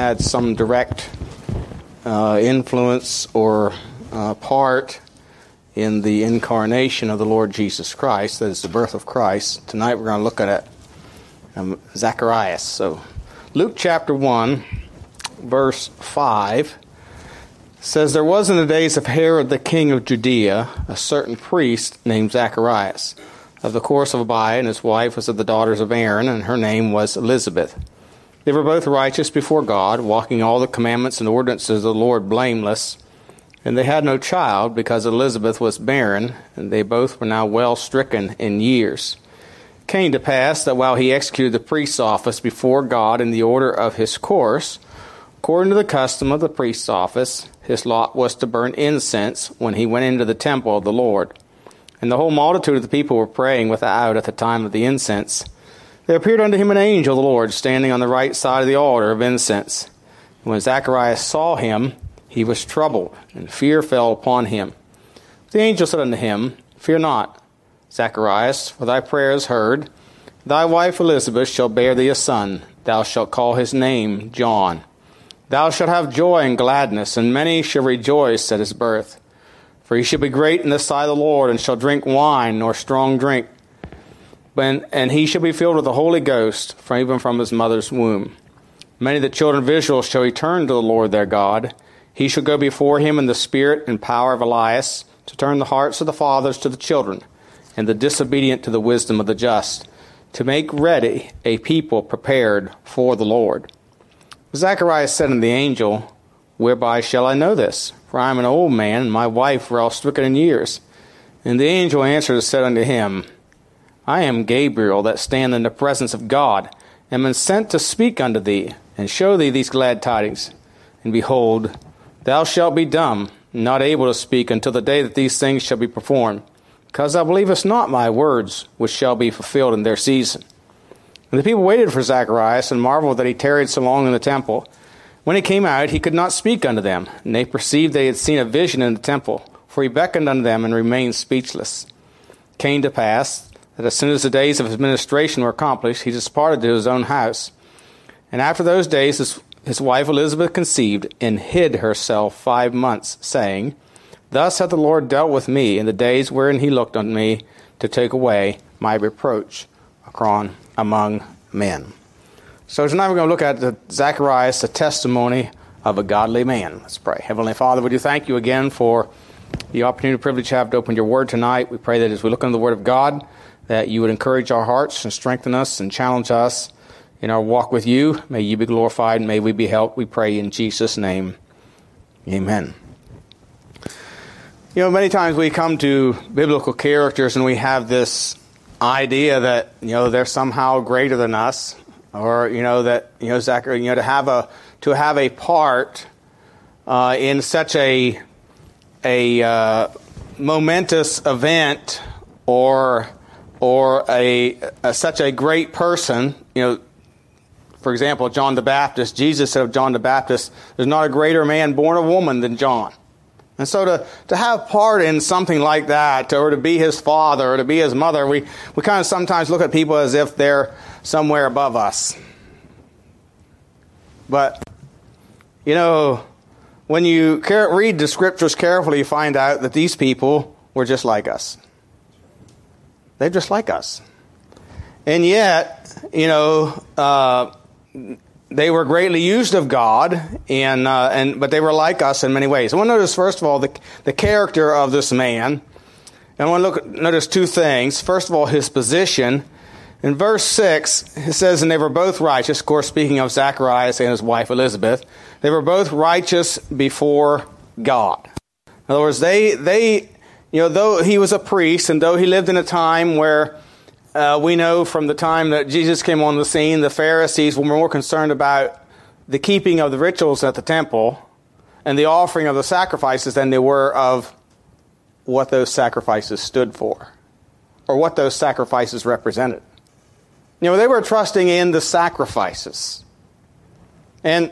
had some direct uh, influence or uh, part in the incarnation of the Lord Jesus Christ, that is the birth of Christ. Tonight we're going to look at um, Zacharias. So, Luke chapter 1, verse 5 says, There was in the days of Herod the king of Judea a certain priest named Zacharias, of the course of Abia, and his wife was of the daughters of Aaron, and her name was Elizabeth. They were both righteous before God, walking all the commandments and ordinances of the Lord blameless. And they had no child, because Elizabeth was barren, and they both were now well stricken in years. It came to pass that while he executed the priest's office before God in the order of his course, according to the custom of the priest's office, his lot was to burn incense when he went into the temple of the Lord. And the whole multitude of the people were praying without at the time of the incense. There appeared unto him an angel of the Lord standing on the right side of the altar of incense. And when Zacharias saw him, he was troubled, and fear fell upon him. The angel said unto him, Fear not, Zacharias, for thy prayer is heard. Thy wife Elizabeth shall bear thee a son. Thou shalt call his name John. Thou shalt have joy and gladness, and many shall rejoice at his birth. For he shall be great in the sight of the Lord, and shall drink wine nor strong drink when, and he shall be filled with the Holy Ghost, from, even from his mother's womb. Many of the children of Israel shall return to the Lord their God. He shall go before him in the spirit and power of Elias, to turn the hearts of the fathers to the children, and the disobedient to the wisdom of the just, to make ready a people prepared for the Lord. Zacharias said unto the angel, Whereby shall I know this? For I am an old man, and my wife well stricken in years. And the angel answered and said unto him, I am Gabriel that stand in the presence of God, and am sent to speak unto thee, and show thee these glad tidings. And behold, thou shalt be dumb, not able to speak until the day that these things shall be performed, because thou believest not my words, which shall be fulfilled in their season. And the people waited for Zacharias, and marveled that he tarried so long in the temple. When he came out, he could not speak unto them, and they perceived they had seen a vision in the temple, for he beckoned unto them and remained speechless. Came to pass that as soon as the days of his ministration were accomplished, he departed to his own house. And after those days, his, his wife Elizabeth conceived and hid herself five months, saying, Thus hath the Lord dealt with me in the days wherein he looked on me to take away my reproach among men. So tonight we're going to look at the Zacharias, the testimony of a godly man. Let's pray. Heavenly Father, we do thank you again for the opportunity, to privilege have to open your word tonight. We pray that as we look into the word of God, that you would encourage our hearts and strengthen us and challenge us in our walk with you. May you be glorified. And may we be helped. We pray in Jesus' name. Amen. You know, many times we come to biblical characters and we have this idea that, you know, they're somehow greater than us, or, you know, that, you know, Zachary, you know, to have a, to have a part uh, in such a, a uh, momentous event or or a, a, such a great person, you know, for example, John the Baptist, Jesus said of John the Baptist, there's not a greater man born of woman than John. And so to, to have part in something like that, or to be his father, or to be his mother, we, we kind of sometimes look at people as if they're somewhere above us. But, you know, when you read the scriptures carefully, you find out that these people were just like us. They're just like us. And yet, you know, uh, they were greatly used of God, and, uh, and, but they were like us in many ways. I want to notice, first of all, the, the character of this man. And I want to look, notice two things. First of all, his position. In verse 6, it says, And they were both righteous. Of course, speaking of Zacharias and his wife Elizabeth, they were both righteous before God. In other words, they, they you know, though he was a priest and though he lived in a time where uh, we know from the time that Jesus came on the scene, the Pharisees were more concerned about the keeping of the rituals at the temple and the offering of the sacrifices than they were of what those sacrifices stood for or what those sacrifices represented. You know, they were trusting in the sacrifices. And,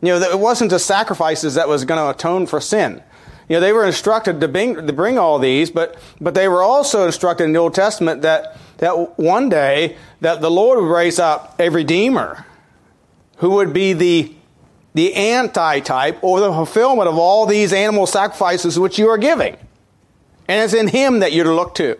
you know, it wasn't the sacrifices that was going to atone for sin. You know, they were instructed to bring, to bring all these, but, but they were also instructed in the Old Testament that, that one day that the Lord would raise up a redeemer who would be the the anti-type or the fulfillment of all these animal sacrifices which you are giving. And it's in him that you're to look to. You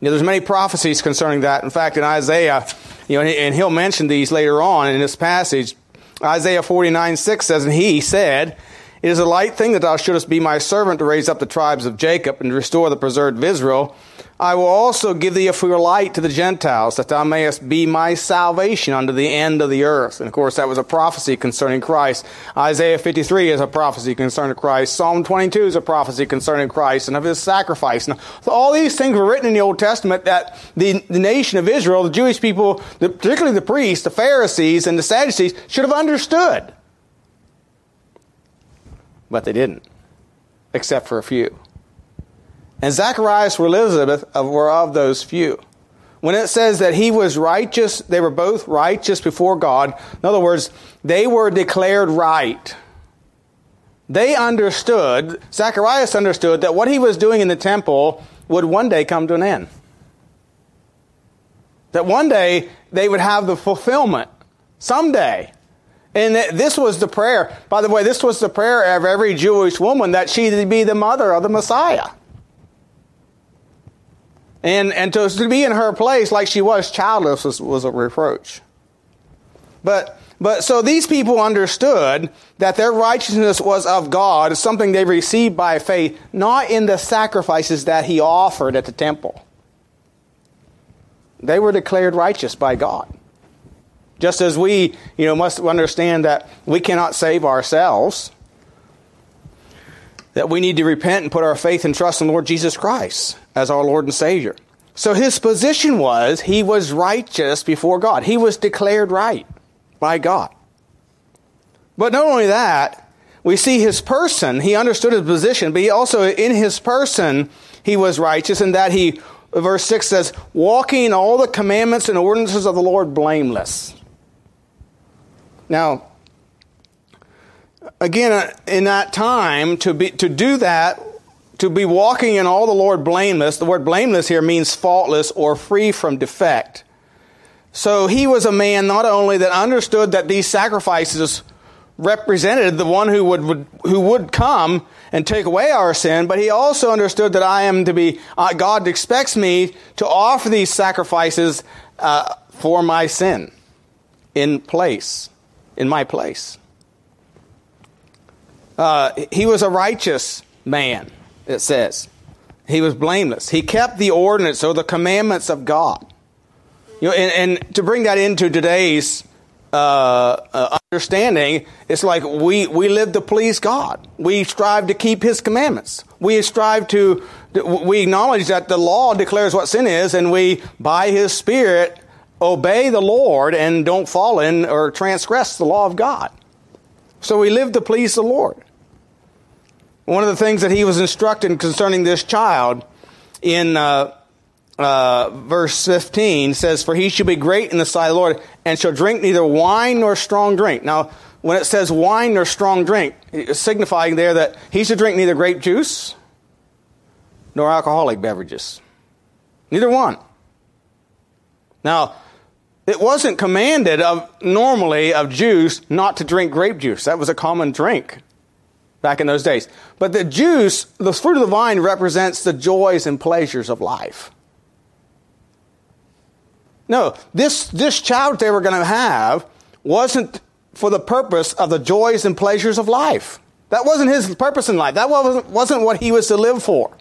know, there's many prophecies concerning that. In fact, in Isaiah, you know, and he'll mention these later on in this passage. Isaiah 49, 6 says, And he said, It is a light thing that thou shouldest be my servant to raise up the tribes of Jacob and restore the preserved of Israel. I will also give thee for your light to the Gentiles, that thou mayest be my salvation unto the end of the earth. And of course, that was a prophecy concerning Christ. Isaiah 53 is a prophecy concerning Christ. Psalm 22 is a prophecy concerning Christ and of his sacrifice. Now, so all these things were written in the Old Testament that the, the nation of Israel, the Jewish people, the, particularly the priests, the Pharisees, and the Sadducees, should have understood. But they didn't, except for a few. And Zacharias or Elizabeth were of those few. When it says that he was righteous, they were both righteous before God. In other words, they were declared right. They understood, Zacharias understood, that what he was doing in the temple would one day come to an end. That one day they would have the fulfillment. Someday. And this was the prayer. By the way, this was the prayer of every Jewish woman that she be the mother of the Messiah. And, and to, to be in her place like she was childless was, was a reproach. But, but so these people understood that their righteousness was of God, something they received by faith, not in the sacrifices that he offered at the temple. They were declared righteous by God. Just as we, you know, must understand that we cannot save ourselves, that we need to repent and put our faith and trust in Lord Jesus Christ as our Lord and Savior. So his position was he was righteous before God. He was declared right by God. But not only that, we see his person, he understood his position, but he also in his person he was righteous in that he verse 6 says, walking all the commandments and ordinances of the Lord blameless. Now, again, in that time, to, be, to do that to be walking in all the Lord blameless. The word blameless here means faultless or free from defect. So he was a man not only that understood that these sacrifices represented the one who would, would who would come and take away our sin, but he also understood that I am to be uh, God expects me to offer these sacrifices uh, for my sin in place, in my place. Uh, he was a righteous man it says. He was blameless. He kept the ordinance or the commandments of God. You know, and, and to bring that into today's uh, uh, understanding, it's like we, we live to please God. We strive to keep His commandments. We strive to, we acknowledge that the law declares what sin is, and we, by His Spirit, obey the Lord and don't fall in or transgress the law of God. So we live to please the Lord. One of the things that he was instructed concerning this child in uh, uh, verse 15 says, For he shall be great in the sight of the Lord, and shall drink neither wine nor strong drink. Now, when it says wine nor strong drink, it's signifying there that he should drink neither grape juice nor alcoholic beverages. Neither one. Now, it wasn't commanded of normally of Jews not to drink grape juice. That was a common drink back in those days. But the juice, the fruit of the vine, represents the joys and pleasures of life. No, this, this child they were going to have wasn't for the purpose of the joys and pleasures of life. That wasn't his purpose in life. That wasn't, wasn't what he was to live for.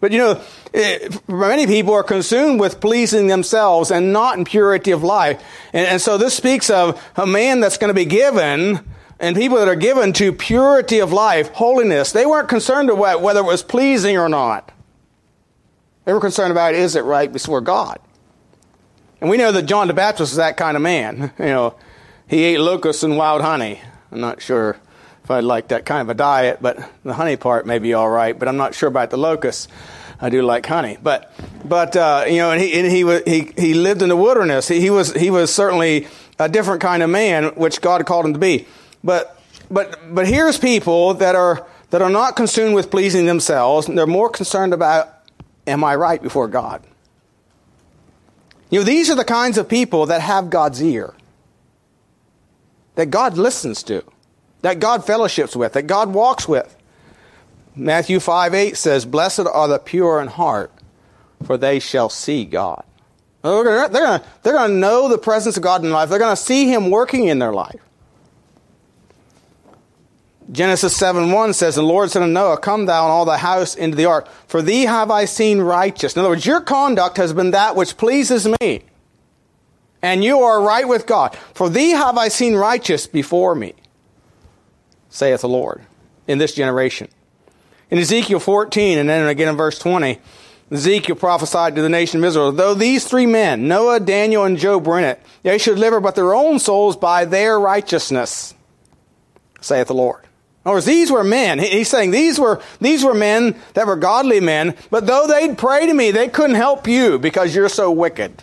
But you know, it, many people are consumed with pleasing themselves and not in purity of life. And, and so this speaks of a man that's going to be given and people that are given to purity of life, holiness, they weren't concerned about whether it was pleasing or not. They were concerned about is it right before God. And we know that John the Baptist was that kind of man. You know, he ate locusts and wild honey. I'm not sure if I'd like that kind of a diet, but the honey part may be all right. But I'm not sure about the locusts. I do like honey, but but uh, you know, and he and he he he lived in the wilderness. He, he was he was certainly a different kind of man, which God called him to be. But, but, but here's people that are, that are not consumed with pleasing themselves. They're more concerned about, am I right before God? You know, these are the kinds of people that have God's ear. that God listens to, that God fellowships with, that God walks with. Matthew 5 8 says, Blessed are the pure in heart, for they shall see God. They're going to they're know the presence of God in life. They're going to see Him working in their life. Genesis 7 1 says, The Lord said to Noah, Come thou and all thy house into the ark, for thee have I seen righteous. In other words, your conduct has been that which pleases me, and you are right with God. For thee have I seen righteous before me, saith the Lord, in this generation. In Ezekiel 14, and then again in verse 20, Ezekiel prophesied to the nation of Israel, though these three men, Noah, Daniel, and Job, were in it, they should deliver but their own souls by their righteousness, saith the Lord. In other words, these were men. He's saying these were, these were men that were godly men, but though they'd pray to me, they couldn't help you because you're so wicked.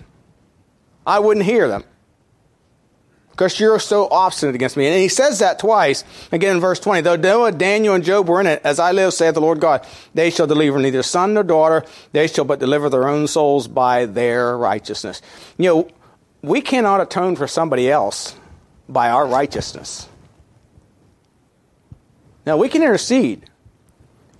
I wouldn't hear them because you're so obstinate against me. And he says that twice, again in verse 20. Though Noah, Daniel, and Job were in it, as I live, saith the Lord God, they shall deliver neither son nor daughter, they shall but deliver their own souls by their righteousness. You know, we cannot atone for somebody else by our righteousness. Now, we can intercede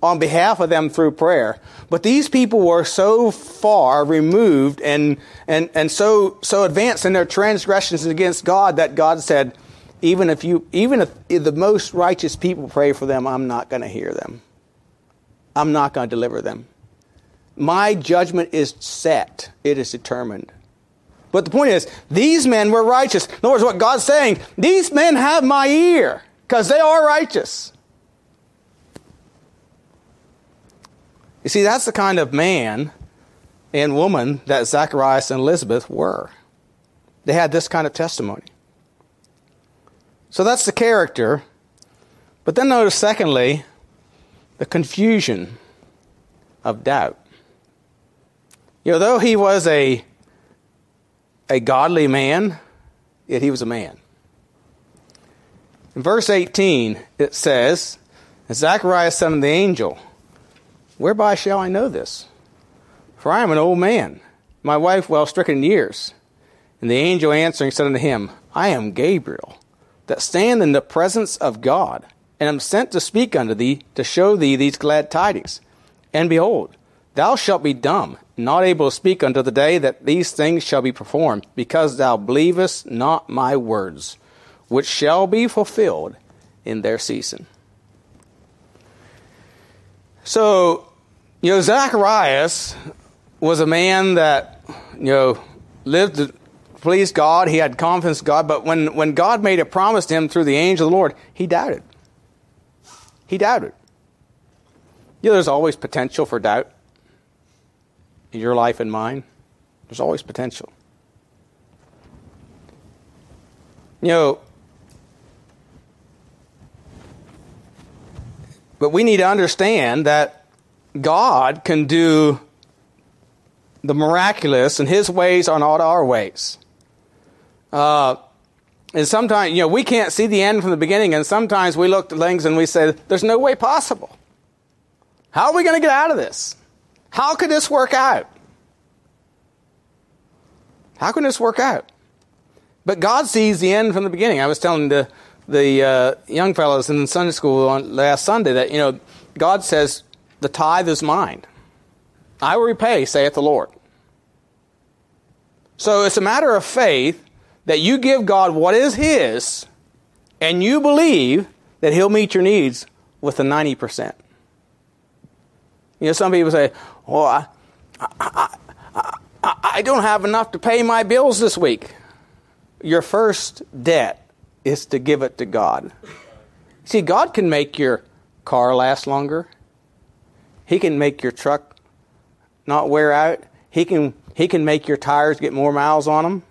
on behalf of them through prayer. But these people were so far removed and, and, and so, so advanced in their transgressions against God that God said, even if you, even if the most righteous people pray for them, I'm not going to hear them. I'm not going to deliver them. My judgment is set. It is determined. But the point is, these men were righteous. In other words, what God's saying, these men have my ear because they are righteous. You see, that's the kind of man and woman that Zacharias and Elizabeth were. They had this kind of testimony. So that's the character. But then notice, secondly, the confusion of doubt. You know, though he was a, a godly man, yet he was a man. In verse 18, it says, Zacharias said unto the angel, Whereby shall I know this? For I am an old man, my wife well stricken in years. And the angel answering said unto him, I am Gabriel, that stand in the presence of God, and am sent to speak unto thee, to show thee these glad tidings. And behold, thou shalt be dumb, not able to speak unto the day that these things shall be performed, because thou believest not my words, which shall be fulfilled in their season. So, you know, Zacharias was a man that, you know, lived to please God. He had confidence in God. But when, when God made a promise to him through the angel of the Lord, he doubted. He doubted. You know, there's always potential for doubt in your life and mine. There's always potential. You know, But we need to understand that God can do the miraculous, and His ways are not our ways. Uh, and sometimes, you know, we can't see the end from the beginning, and sometimes we look at things and we say, there's no way possible. How are we going to get out of this? How could this work out? How can this work out? But God sees the end from the beginning. I was telling the the uh, young fellows in Sunday school on last Sunday that, you know, God says, the tithe is mine. I will repay, saith the Lord. So it's a matter of faith that you give God what is His and you believe that He'll meet your needs with the 90%. You know, some people say, well, I, I, I, I don't have enough to pay my bills this week. Your first debt is to give it to God. See, God can make your car last longer. He can make your truck not wear out. He can, he can make your tires get more miles on them.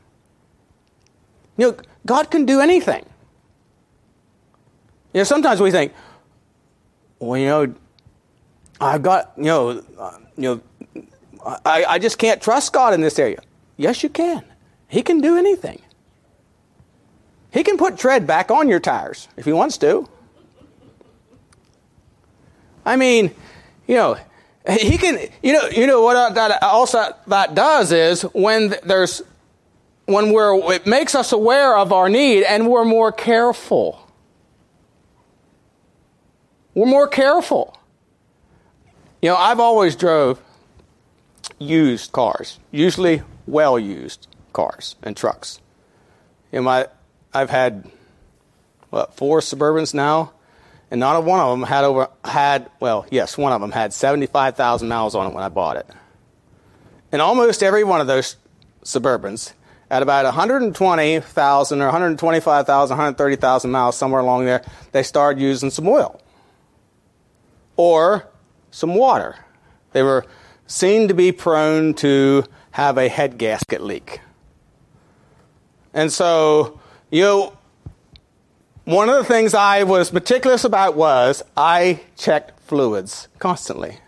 You know, God can do anything. You know, sometimes we think, well, you know, I've got, you know, uh, you know, I, I just can't trust God in this area. Yes, you can. He can do anything. He can put tread back on your tires if he wants to. I mean, you know, he can. You know, you know what that also that does is when there's when we're, it makes us aware of our need and we're more careful. We're more careful. You know, I've always drove used cars, usually well used cars and trucks. You know, my, I've had, what, four Suburbans now? And not a one of them had over, had, well, yes, one of them had 75,000 miles on it when I bought it. And almost every one of those Suburbans at about 120,000 or 125,000, 130,000 miles, somewhere along there, they started using some oil or some water. They were seen to be prone to have a head gasket leak. And so, you know, one of the things I was meticulous about was I checked fluids constantly.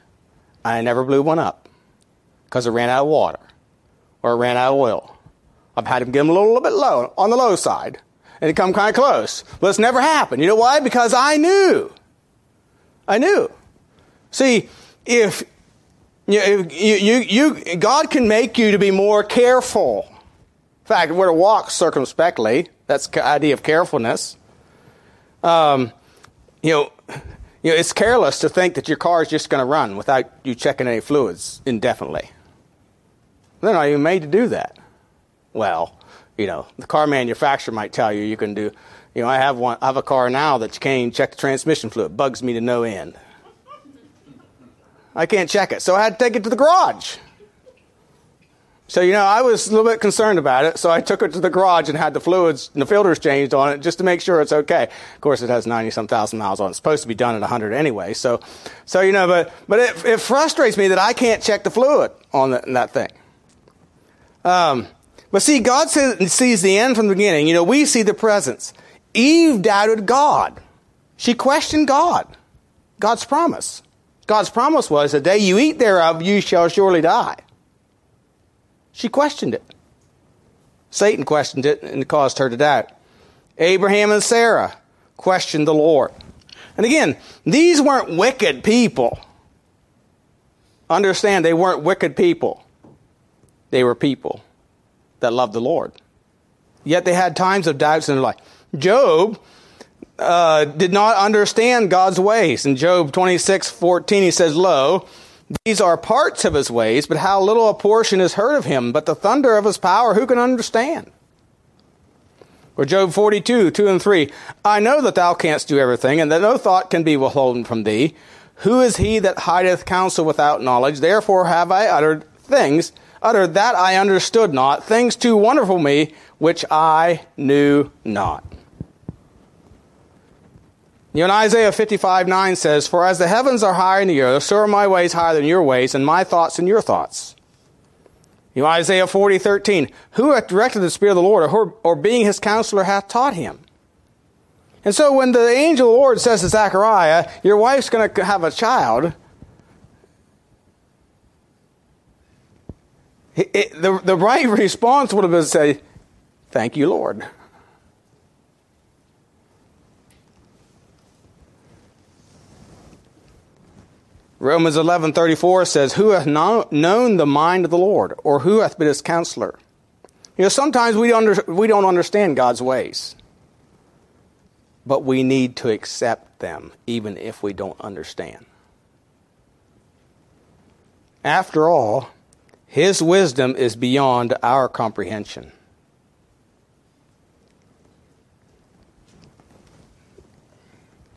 I never blew one up because it ran out of water or it ran out of oil. I've had them get them a little, bit low, on the low side. And it come kind of close. But it's never happened. You know why? Because I knew. I knew. See, if you, you, you, God can make you to be more careful. In fact, we're to walk circumspectly. That's the idea of carefulness. Um, you know, you know, it's careless to think that your car is just going to run without you checking any fluids indefinitely. They're not even made to do that well, you know, the car manufacturer might tell you you can do. You know, I have one. I have a car now that you can't check the transmission fluid. Bugs me to no end. I can't check it, so I had to take it to the garage. So, you know, I was a little bit concerned about it, so I took it to the garage and had the fluids and the filters changed on it just to make sure it's okay. Of course, it has 90 some thousand miles on it. It's supposed to be done at 100 anyway. So, so you know, but, but it, it frustrates me that I can't check the fluid on the, that thing. Um, but see, God sees the end from the beginning. You know, we see the presence. Eve doubted God. She questioned God, God's promise. God's promise was, the day you eat thereof, you shall surely die. She questioned it. Satan questioned it and caused her to doubt. Abraham and Sarah questioned the Lord. And again, these weren't wicked people. Understand, they weren't wicked people. They were people that loved the Lord. Yet they had times of doubts in their life. Job uh, did not understand God's ways. In Job 26, 14, he says, Lo, these are parts of his ways, but how little a portion is heard of him. But the thunder of his power, who can understand? Or Job 42, 2 and 3. I know that thou canst do everything, and that no thought can be withholden from thee. Who is he that hideth counsel without knowledge? Therefore have I uttered things uttered that I understood not, things too wonderful me, which I knew not. You know, Isaiah 55 9 says, For as the heavens are higher than the earth, so are my ways higher than your ways, and my thoughts than your thoughts. You know, Isaiah 40 13, Who hath directed the Spirit of the Lord, or, or being his counselor hath taught him? And so when the angel of the Lord says to Zechariah, Your wife's going to have a child, It, the, the right response would have been to say, Thank you, Lord. Romans 11:34 says, "Who hath known the mind of the Lord, or who hath been his counselor?" You know, sometimes we, under, we don't understand God's ways, but we need to accept them, even if we don't understand. After all, his wisdom is beyond our comprehension.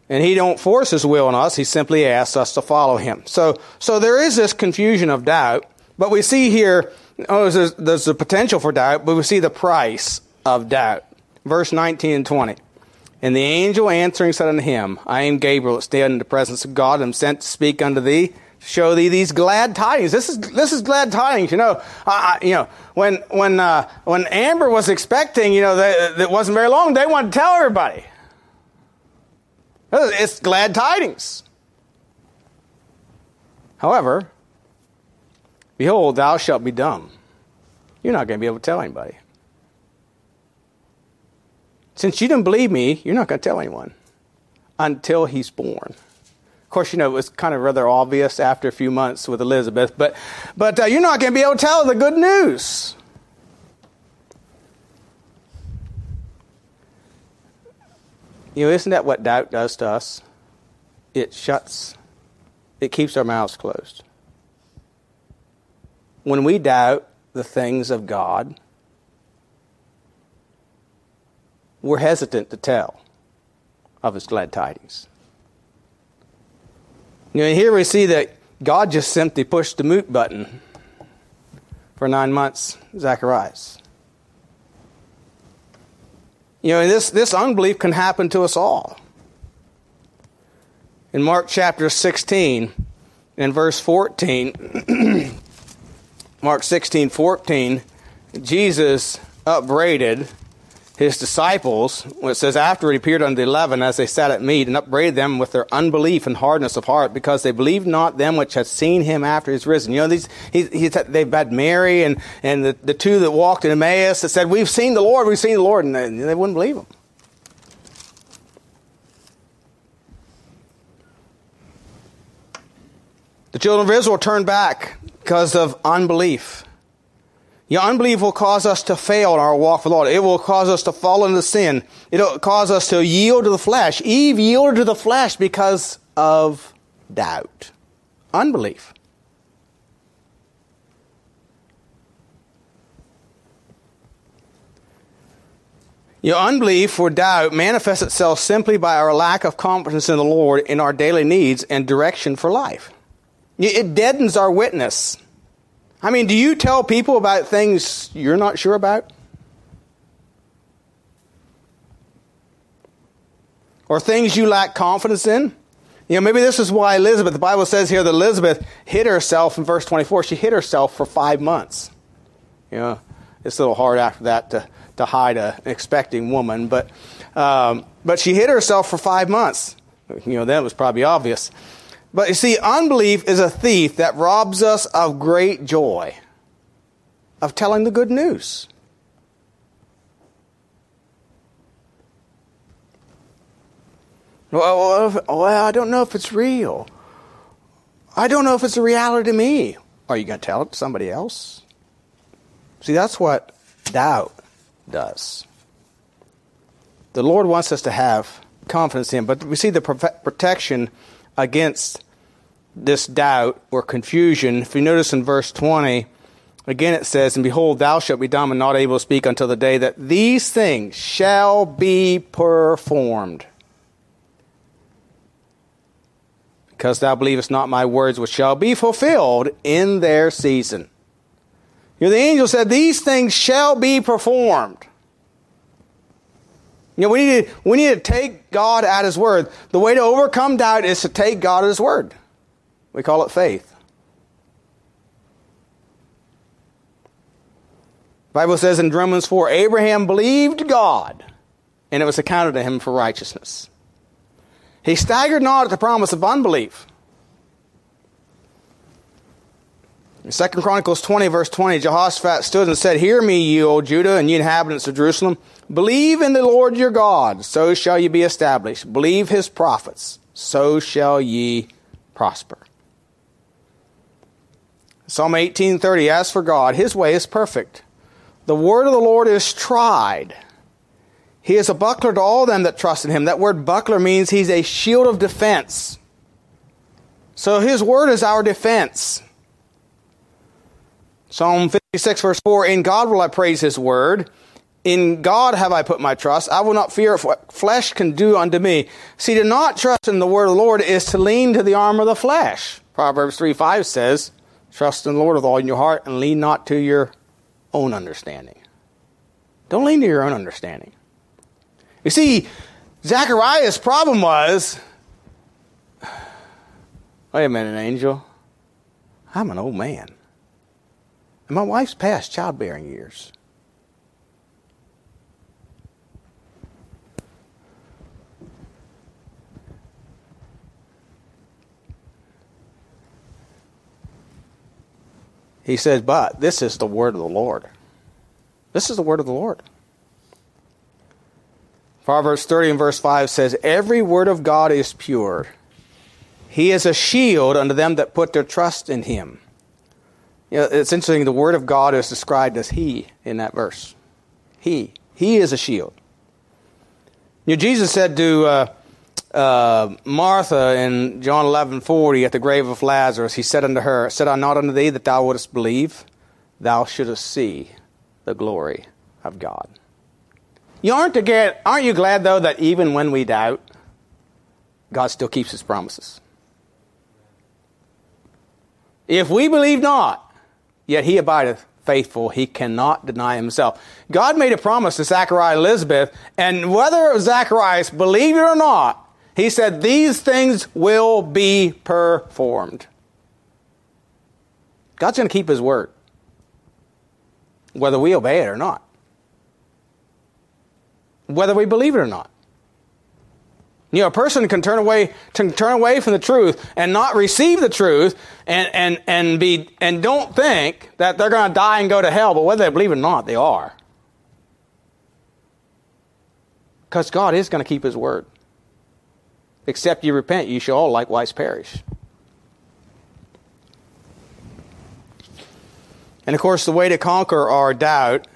And he don't force his will on us, he simply asks us to follow him. So, so there is this confusion of doubt, but we see here, oh, there's, there's the potential for doubt, but we see the price of doubt. Verse 19 and 20. And the angel answering said unto him, I am Gabriel, that stand in the presence of God, and am sent to speak unto thee to show thee these glad tidings. This is this is glad tidings. You know, I, you know when when uh, when Amber was expecting, you know, that it wasn't very long. They wanted to tell everybody. It's glad tidings. However, behold, thou shalt be dumb. You're not going to be able to tell anybody. Since you didn't believe me, you're not going to tell anyone until he's born. Of course, you know, it was kind of rather obvious after a few months with Elizabeth, but, but uh, you're not going to be able to tell the good news. You know, isn't that what doubt does to us? It shuts, it keeps our mouths closed. When we doubt the things of God, we're hesitant to tell of his glad tidings. You know, here we see that God just simply pushed the mute button for nine months, Zacharias. You know, this, this unbelief can happen to us all. In Mark chapter 16 and verse 14, Mark 16, 14, Jesus upbraided his disciples, it says, After he appeared unto the eleven as they sat at meat, and upbraided them with their unbelief and hardness of heart, because they believed not them which had seen him after his risen. You know, these, he, he, they've had Mary and, and the, the two that walked in Emmaus that said, We've seen the Lord, we've seen the Lord, and they, they wouldn't believe him. The children of Israel turned back because of unbelief. Your unbelief will cause us to fail in our walk with the Lord. It will cause us to fall into sin. It'll cause us to yield to the flesh. Eve yielded to the flesh because of doubt, unbelief. Your unbelief or doubt manifests itself simply by our lack of confidence in the Lord in our daily needs and direction for life. It deadens our witness. I mean, do you tell people about things you're not sure about? Or things you lack confidence in? You know, maybe this is why Elizabeth, the Bible says here that Elizabeth hid herself in verse 24. She hid herself for five months. You know, it's a little hard after that to, to hide an expecting woman, but, um, but she hid herself for five months. You know, that was probably obvious. But you see, unbelief is a thief that robs us of great joy of telling the good news. Well, well, I don't know if it's real. I don't know if it's a reality to me. Are you going to tell it to somebody else? See, that's what doubt does. The Lord wants us to have confidence in Him, but we see the protection against this doubt or confusion. If you notice in verse 20, again it says, And behold, thou shalt be dumb and not able to speak until the day that these things shall be performed. Because thou believest not my words, which shall be fulfilled in their season. You know, the angel said, These things shall be performed. You know, we need, to, we need to take God at His word. The way to overcome doubt is to take God at His word. We call it faith. The Bible says in Romans 4 Abraham believed God, and it was accounted to him for righteousness. He staggered not at the promise of unbelief. In 2 Chronicles 20, verse 20, Jehoshaphat stood and said, Hear me, ye, O Judah, and ye inhabitants of Jerusalem. Believe in the Lord your God, so shall ye be established. Believe his prophets, so shall ye prosper. Psalm 18:30 As for God, his way is perfect. The word of the Lord is tried. He is a buckler to all them that trust in him. That word buckler means he's a shield of defense. So his word is our defense. Psalm 56, verse 4 In God will I praise his word. In God have I put my trust. I will not fear what flesh can do unto me. See, to not trust in the word of the Lord is to lean to the arm of the flesh. Proverbs 3 5 says, Trust in the Lord with all in your heart and lean not to your own understanding. Don't lean to your own understanding. You see, Zachariah's problem was wait a minute, angel. I'm an old man. And my wife's past childbearing years. He says, But this is the word of the Lord. This is the word of the Lord. Proverbs 30 and verse 5 says, Every word of God is pure. He is a shield unto them that put their trust in him. You know, it's interesting, the word of God is described as He in that verse. He. He is a shield. You know, Jesus said to uh, uh, Martha in John eleven forty at the grave of Lazarus, He said unto her, Said I not unto thee that thou wouldst believe? Thou shouldst see the glory of God. You aren't, to get, aren't you glad, though, that even when we doubt, God still keeps his promises? If we believe not, yet he abideth faithful, he cannot deny himself. God made a promise to Zachariah and Elizabeth, and whether Zacharias believed it or not, he said, These things will be performed. God's going to keep his word, whether we obey it or not, whether we believe it or not. You know, a person can turn away can turn away from the truth and not receive the truth and, and, and be and don't think that they're gonna die and go to hell, but whether they believe it or not, they are. Because God is going to keep his word. Except you repent, you shall all likewise perish. And of course, the way to conquer our doubt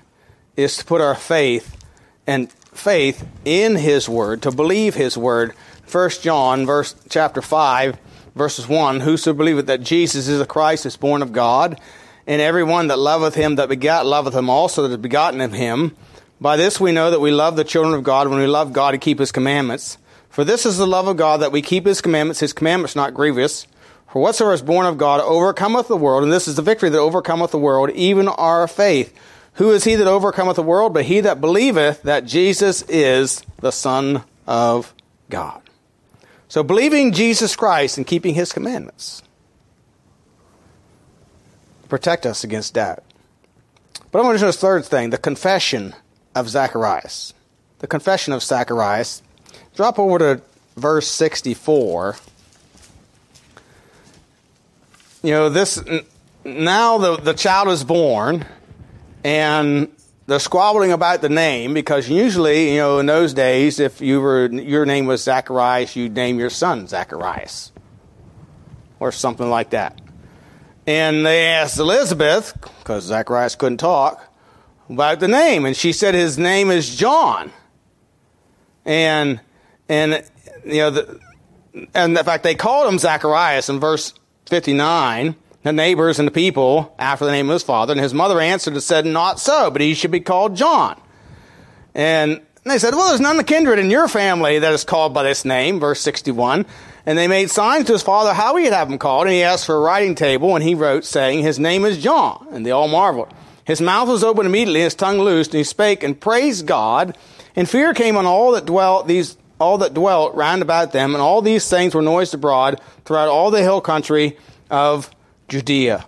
is to put our faith and faith in his word, to believe his word. 1 John verse chapter 5 verses 1 Whoso believeth that Jesus is the Christ is born of God, and every one that loveth him that begat loveth him also that is begotten of him. By this we know that we love the children of God when we love God and keep his commandments. For this is the love of God that we keep his commandments, his commandments not grievous. For whatsoever is born of God overcometh the world, and this is the victory that overcometh the world, even our faith. Who is he that overcometh the world? But he that believeth that Jesus is the Son of God. So believing Jesus Christ and keeping his commandments protect us against doubt. But I'm going to show this third thing, the confession of Zacharias. The confession of Zacharias. Drop over to verse 64. You know, this now the, the child is born and they're squabbling about the name because usually, you know, in those days, if you were your name was Zacharias, you'd name your son Zacharias or something like that. And they asked Elizabeth because Zacharias couldn't talk about the name, and she said his name is John. And and you know, the, and in fact, they called him Zacharias in verse fifty nine the neighbors and the people after the name of his father. And his mother answered and said, Not so, but he should be called John. And they said, Well, there's none of the kindred in your family that is called by this name, verse 61. And they made signs to his father how he'd have him called, and he asked for a writing table, and he wrote, saying, His name is John. And they all marveled. His mouth was open immediately, his tongue loosed, and he spake and praised God. And fear came on all that dwelt these all that dwelt round about them, and all these things were noised abroad throughout all the hill country of Judea.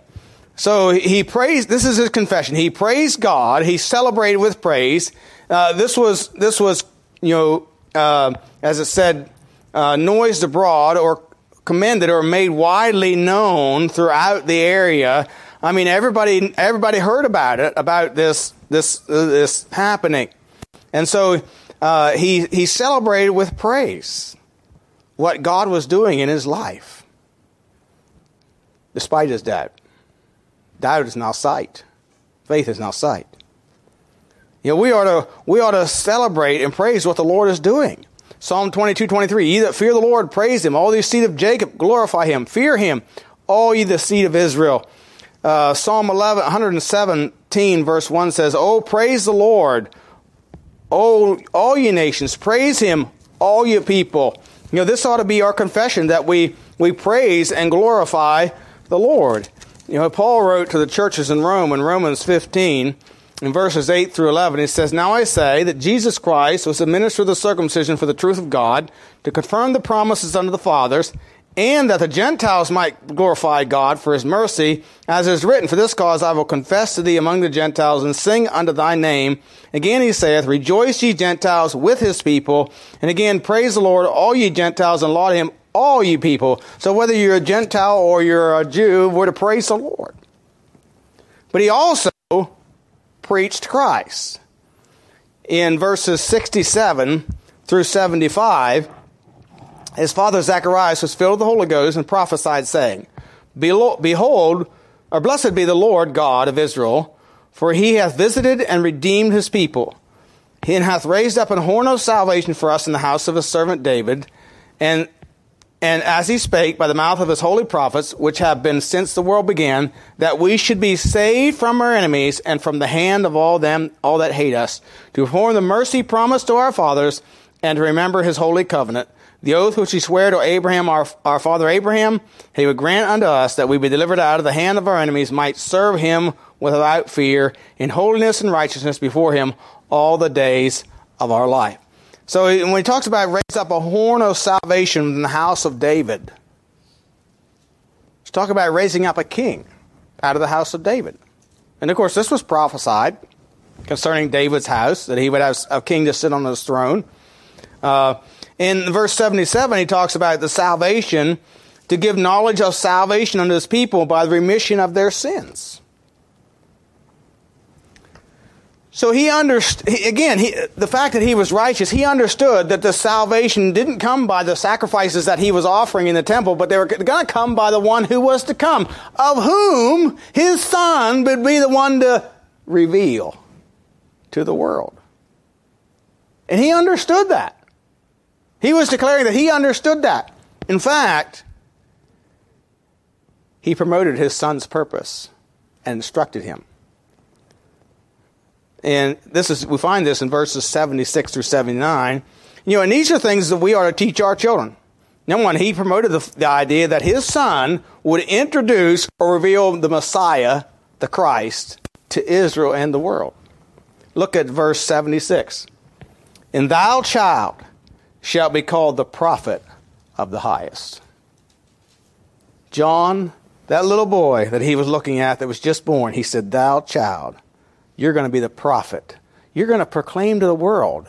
So he praised, this is his confession. He praised God. He celebrated with praise. Uh, this was, this was, you know, uh, as it said, uh, noised abroad or commended or made widely known throughout the area. I mean, everybody, everybody heard about it, about this, this, this happening. And so, uh, he, he celebrated with praise what God was doing in his life despite his doubt. Doubt is now sight. Faith is now sight. You know, we ought to we ought to celebrate and praise what the Lord is doing. Psalm 22, 23. Ye that fear the Lord, praise him. All ye seed of Jacob, glorify him. Fear him, all ye the seed of Israel. Uh, Psalm 11, 117, verse 1 says, Oh, praise the Lord, oh, all ye nations. Praise him, all ye people. You know, this ought to be our confession that we, we praise and glorify the Lord. You know, Paul wrote to the churches in Rome in Romans 15, in verses 8 through 11, he says, Now I say that Jesus Christ was the minister of the circumcision for the truth of God, to confirm the promises unto the fathers, and that the Gentiles might glorify God for his mercy, as is written, For this cause I will confess to thee among the Gentiles, and sing unto thy name. Again he saith, Rejoice ye Gentiles with his people, and again praise the Lord, all ye Gentiles, and laud him, all ye people. So whether you're a Gentile or you're a Jew, we're to praise the Lord. But he also preached Christ. In verses 67 through 75, his father Zacharias was filled with the Holy Ghost and prophesied, saying, Behold, or blessed be the Lord God of Israel, for he hath visited and redeemed his people. And hath raised up an horn of salvation for us in the house of his servant David, and and as he spake by the mouth of his holy prophets, which have been since the world began, that we should be saved from our enemies and from the hand of all them all that hate us, to perform the mercy promised to our fathers, and to remember his holy covenant, the oath which he sware to Abraham our, our father Abraham, he would grant unto us that we be delivered out of the hand of our enemies, might serve him without fear, in holiness and righteousness before him all the days of our life. So when he talks about raise up a horn of salvation in the house of David, he's talking about raising up a king out of the house of David. And of course, this was prophesied concerning David's house, that he would have a king to sit on his throne. Uh, in verse 77, he talks about the salvation to give knowledge of salvation unto his people by the remission of their sins. So he understood, again, he, the fact that he was righteous, he understood that the salvation didn't come by the sacrifices that he was offering in the temple, but they were going to come by the one who was to come, of whom his son would be the one to reveal to the world. And he understood that. He was declaring that he understood that. In fact, he promoted his son's purpose and instructed him. And this is we find this in verses 76 through 79. You know, and these are things that we are to teach our children. Number one, he promoted the, the idea that his son would introduce or reveal the Messiah, the Christ, to Israel and the world. Look at verse 76. And thou, child, shalt be called the prophet of the highest. John, that little boy that he was looking at that was just born, he said, Thou, child, you're going to be the prophet. You're going to proclaim to the world,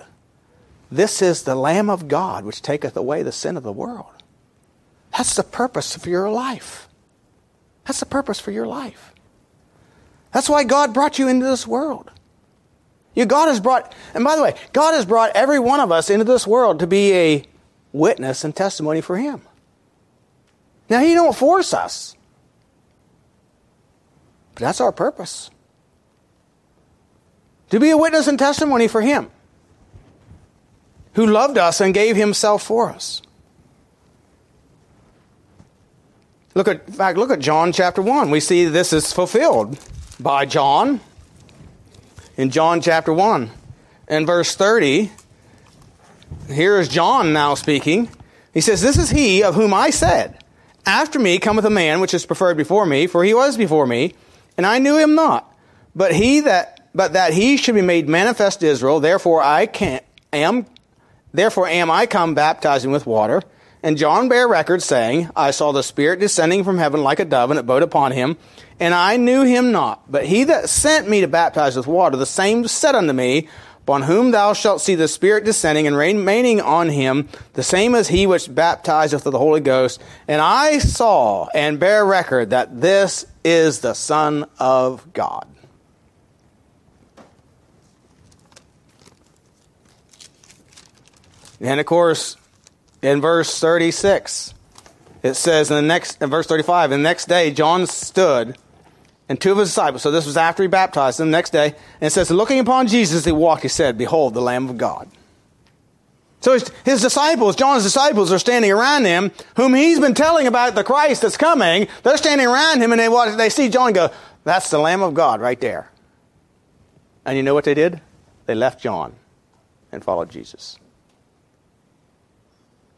This is the Lamb of God which taketh away the sin of the world. That's the purpose of your life. That's the purpose for your life. That's why God brought you into this world. You, God has brought, and by the way, God has brought every one of us into this world to be a witness and testimony for Him. Now, He don't force us, but that's our purpose to be a witness and testimony for Him, who loved us and gave Himself for us. Look at, in fact, look at John chapter 1. We see this is fulfilled by John in John chapter 1. In verse 30, here is John now speaking. He says, This is he of whom I said, After me cometh a man which is preferred before me, for he was before me, and I knew him not. But he that but that he should be made manifest Israel. Therefore I can am therefore am I come baptizing with water. And John bare record, saying, I saw the Spirit descending from heaven like a dove, and it abode upon him. And I knew him not. But he that sent me to baptize with water, the same said unto me, Upon whom thou shalt see the Spirit descending and remaining on him, the same as he which baptizeth with the Holy Ghost. And I saw and bear record that this is the Son of God. And of course, in verse 36, it says in the next, in verse 35, the next day John stood and two of his disciples, so this was after he baptized them, the next day, and it says, looking upon Jesus, he walked, he said, Behold, the Lamb of God. So his, his, disciples, John's disciples, are standing around him, whom he's been telling about the Christ that's coming. They're standing around him and they watch, they see John go, That's the Lamb of God right there. And you know what they did? They left John and followed Jesus.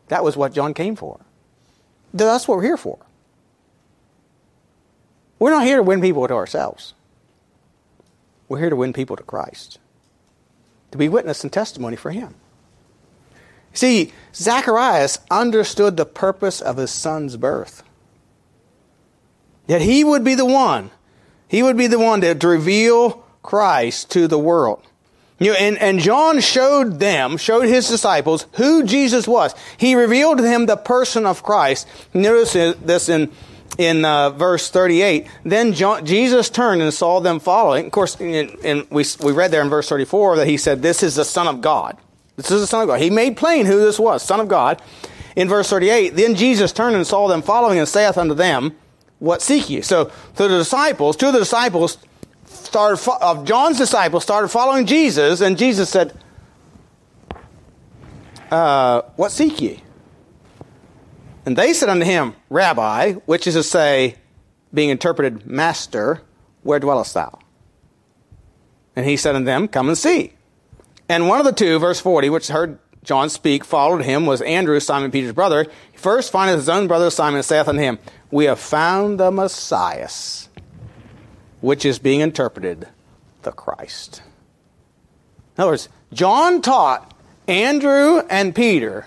That was what John came for. That's what we're here for. We're not here to win people to ourselves. We're here to win people to Christ, to be witness and testimony for Him. See, Zacharias understood the purpose of his son's birth. That he would be the one, he would be the one to, to reveal Christ to the world. You know, and, and John showed them, showed his disciples who Jesus was. He revealed to them the person of Christ. Notice this in, in uh, verse 38. Then John, Jesus turned and saw them following. Of course, and we, we read there in verse 34 that he said, This is the Son of God. This is the Son of God. He made plain who this was, Son of God. In verse 38, then Jesus turned and saw them following and saith unto them, What seek ye? So, to the disciples, of the disciples started of John's disciples started following Jesus, and Jesus said, uh, What seek ye? And they said unto him, Rabbi, which is to say, being interpreted, Master, where dwellest thou? And he said unto them, Come and see. And one of the two, verse 40, which heard John speak, followed him, was Andrew, Simon Peter's brother. He first findeth his own brother Simon, and saith unto him, We have found the Messiah, which is being interpreted, the Christ. In other words, John taught Andrew and Peter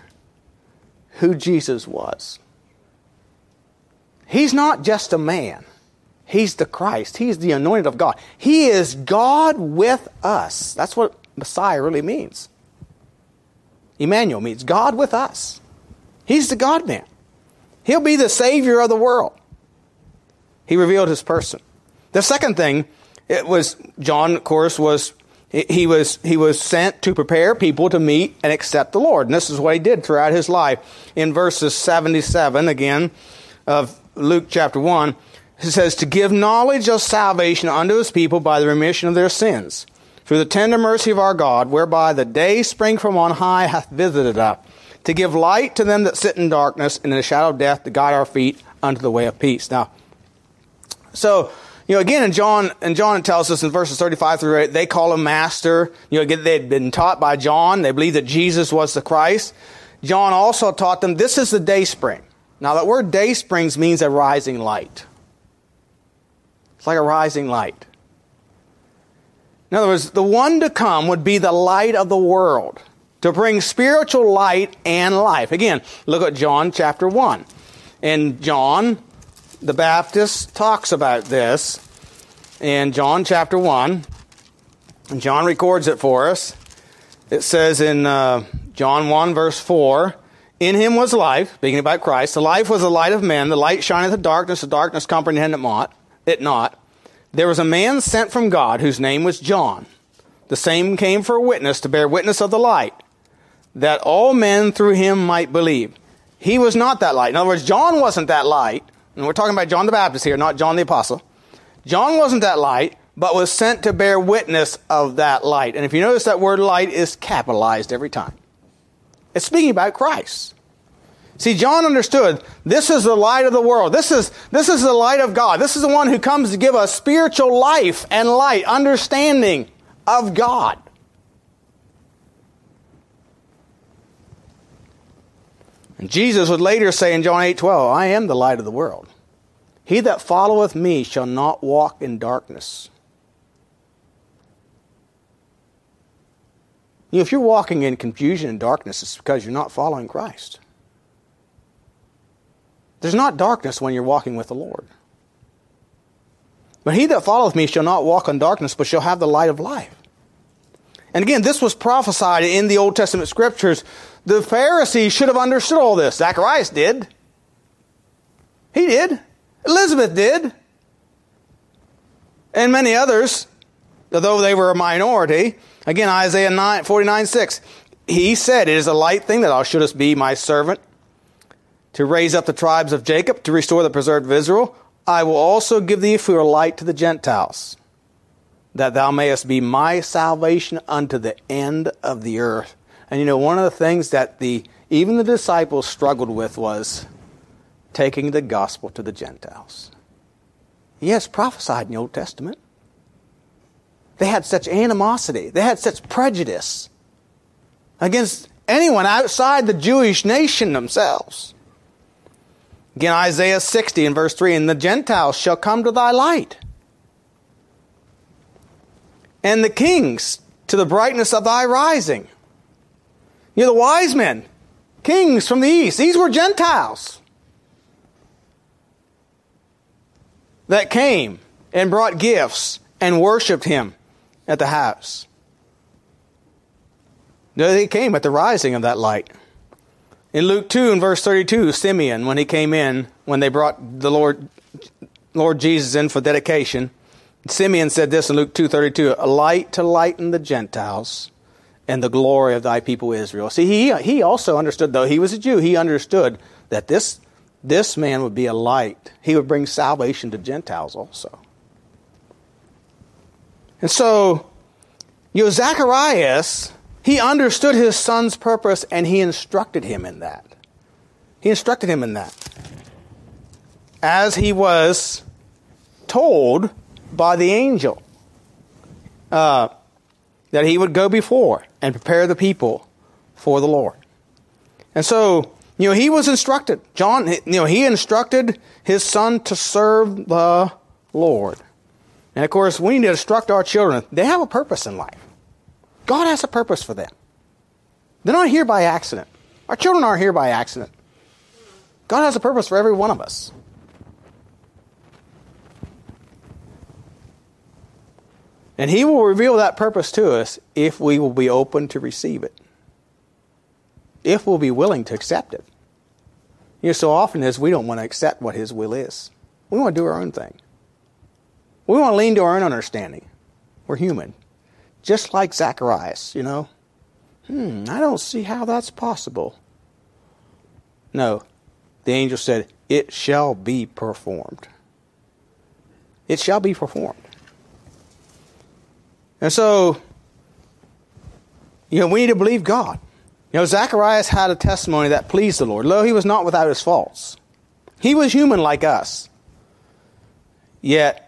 who Jesus was. He's not just a man. He's the Christ. He's the anointed of God. He is God with us. That's what Messiah really means. Emmanuel means God with us. He's the God man. He'll be the Savior of the world. He revealed his person. The second thing, it was John, of course, was he was he was sent to prepare people to meet and accept the Lord. And this is what he did throughout his life. In verses 77 again of Luke chapter 1, it says, To give knowledge of salvation unto his people by the remission of their sins, through the tender mercy of our God, whereby the day spring from on high hath visited us, to give light to them that sit in darkness and in the shadow of death, to guide our feet unto the way of peace. Now, so, you know, again, in John, and John tells us in verses 35 through 8, they call him master. You know, they'd been taught by John. They believed that Jesus was the Christ. John also taught them this is the day spring. Now, that word day springs means a rising light. It's like a rising light. In other words, the one to come would be the light of the world to bring spiritual light and life. Again, look at John chapter 1. And John the Baptist talks about this in John chapter 1. And John records it for us. It says in uh, John 1, verse 4 In him was life, speaking about Christ. The life was the light of men. The light shineth in darkness, the darkness comprehended it not. There was a man sent from God whose name was John. The same came for a witness to bear witness of the light, that all men through him might believe. He was not that light. In other words, John wasn't that light. And we're talking about John the Baptist here, not John the Apostle. John wasn't that light, but was sent to bear witness of that light. And if you notice that word light is capitalized every time. It's speaking about Christ. See, John understood this is the light of the world. This is, this is the light of God. This is the one who comes to give us spiritual life and light, understanding of God. Jesus would later say in John 8 12, I am the light of the world. He that followeth me shall not walk in darkness. You know, if you're walking in confusion and darkness, it's because you're not following Christ. There's not darkness when you're walking with the Lord. But he that followeth me shall not walk in darkness, but shall have the light of life. And again, this was prophesied in the Old Testament scriptures. The Pharisees should have understood all this. Zacharias did. He did. Elizabeth did. And many others, though they were a minority. Again, Isaiah 9, 49 6. He said, It is a light thing that thou shouldest be my servant to raise up the tribes of Jacob, to restore the preserved of Israel. I will also give thee for a light to the Gentiles, that thou mayest be my salvation unto the end of the earth. And you know, one of the things that the even the disciples struggled with was taking the gospel to the Gentiles. Yes, prophesied in the Old Testament. They had such animosity, they had such prejudice against anyone outside the Jewish nation themselves. Again, Isaiah 60 and verse 3 And the Gentiles shall come to thy light, and the kings to the brightness of thy rising. You're the wise men, kings from the east, these were Gentiles that came and brought gifts and worshiped him at the house. They came at the rising of that light. In Luke 2 and verse 32, Simeon, when he came in, when they brought the Lord, Lord Jesus in for dedication, Simeon said this in Luke 2.32, a light to lighten the Gentiles and the glory of thy people Israel. See, he, he also understood, though he was a Jew, he understood that this, this man would be a light. He would bring salvation to Gentiles also. And so, you know, Zacharias He understood his son's purpose and he instructed him in that. He instructed him in that. As he was told by the angel uh, that he would go before and prepare the people for the Lord. And so, you know, he was instructed. John, you know, he instructed his son to serve the Lord. And of course, we need to instruct our children. They have a purpose in life. God has a purpose for them. They're not here by accident. Our children aren't here by accident. God has a purpose for every one of us. And He will reveal that purpose to us if we will be open to receive it, if we'll be willing to accept it. You know, so often as we don't want to accept what His will is, we want to do our own thing. We want to lean to our own understanding. We're human. Just like Zacharias, you know. Hmm, I don't see how that's possible. No, the angel said, It shall be performed. It shall be performed. And so, you know, we need to believe God. You know, Zacharias had a testimony that pleased the Lord. Lo, he was not without his faults. He was human like us. Yet,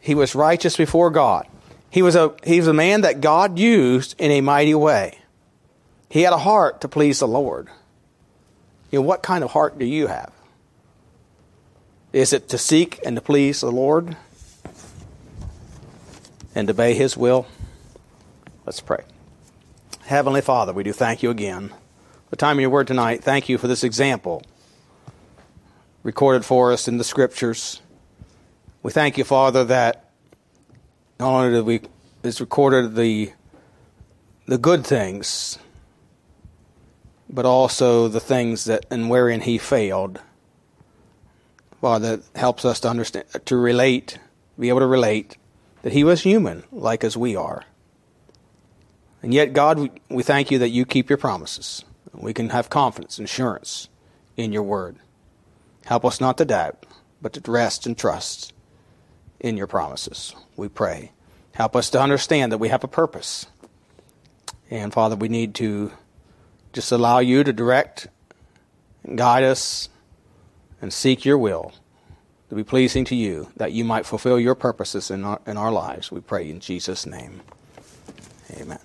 he was righteous before God. He was a, he was a man that God used in a mighty way. He had a heart to please the Lord. You know, what kind of heart do you have? Is it to seek and to please the Lord? And obey His will? Let's pray. Heavenly Father, we do thank you again. The time of your word tonight, thank you for this example recorded for us in the scriptures. We thank you, Father, that not only did we is recorded the the good things, but also the things that and wherein he failed. Father, that helps us to understand to relate, be able to relate that he was human, like as we are. And yet, God, we thank you that you keep your promises. We can have confidence and assurance in your word. Help us not to doubt, but to rest and trust in your promises. We pray. Help us to understand that we have a purpose. And Father, we need to just allow you to direct and guide us and seek your will to be pleasing to you, that you might fulfill your purposes in our, in our lives. We pray in Jesus' name. Amen.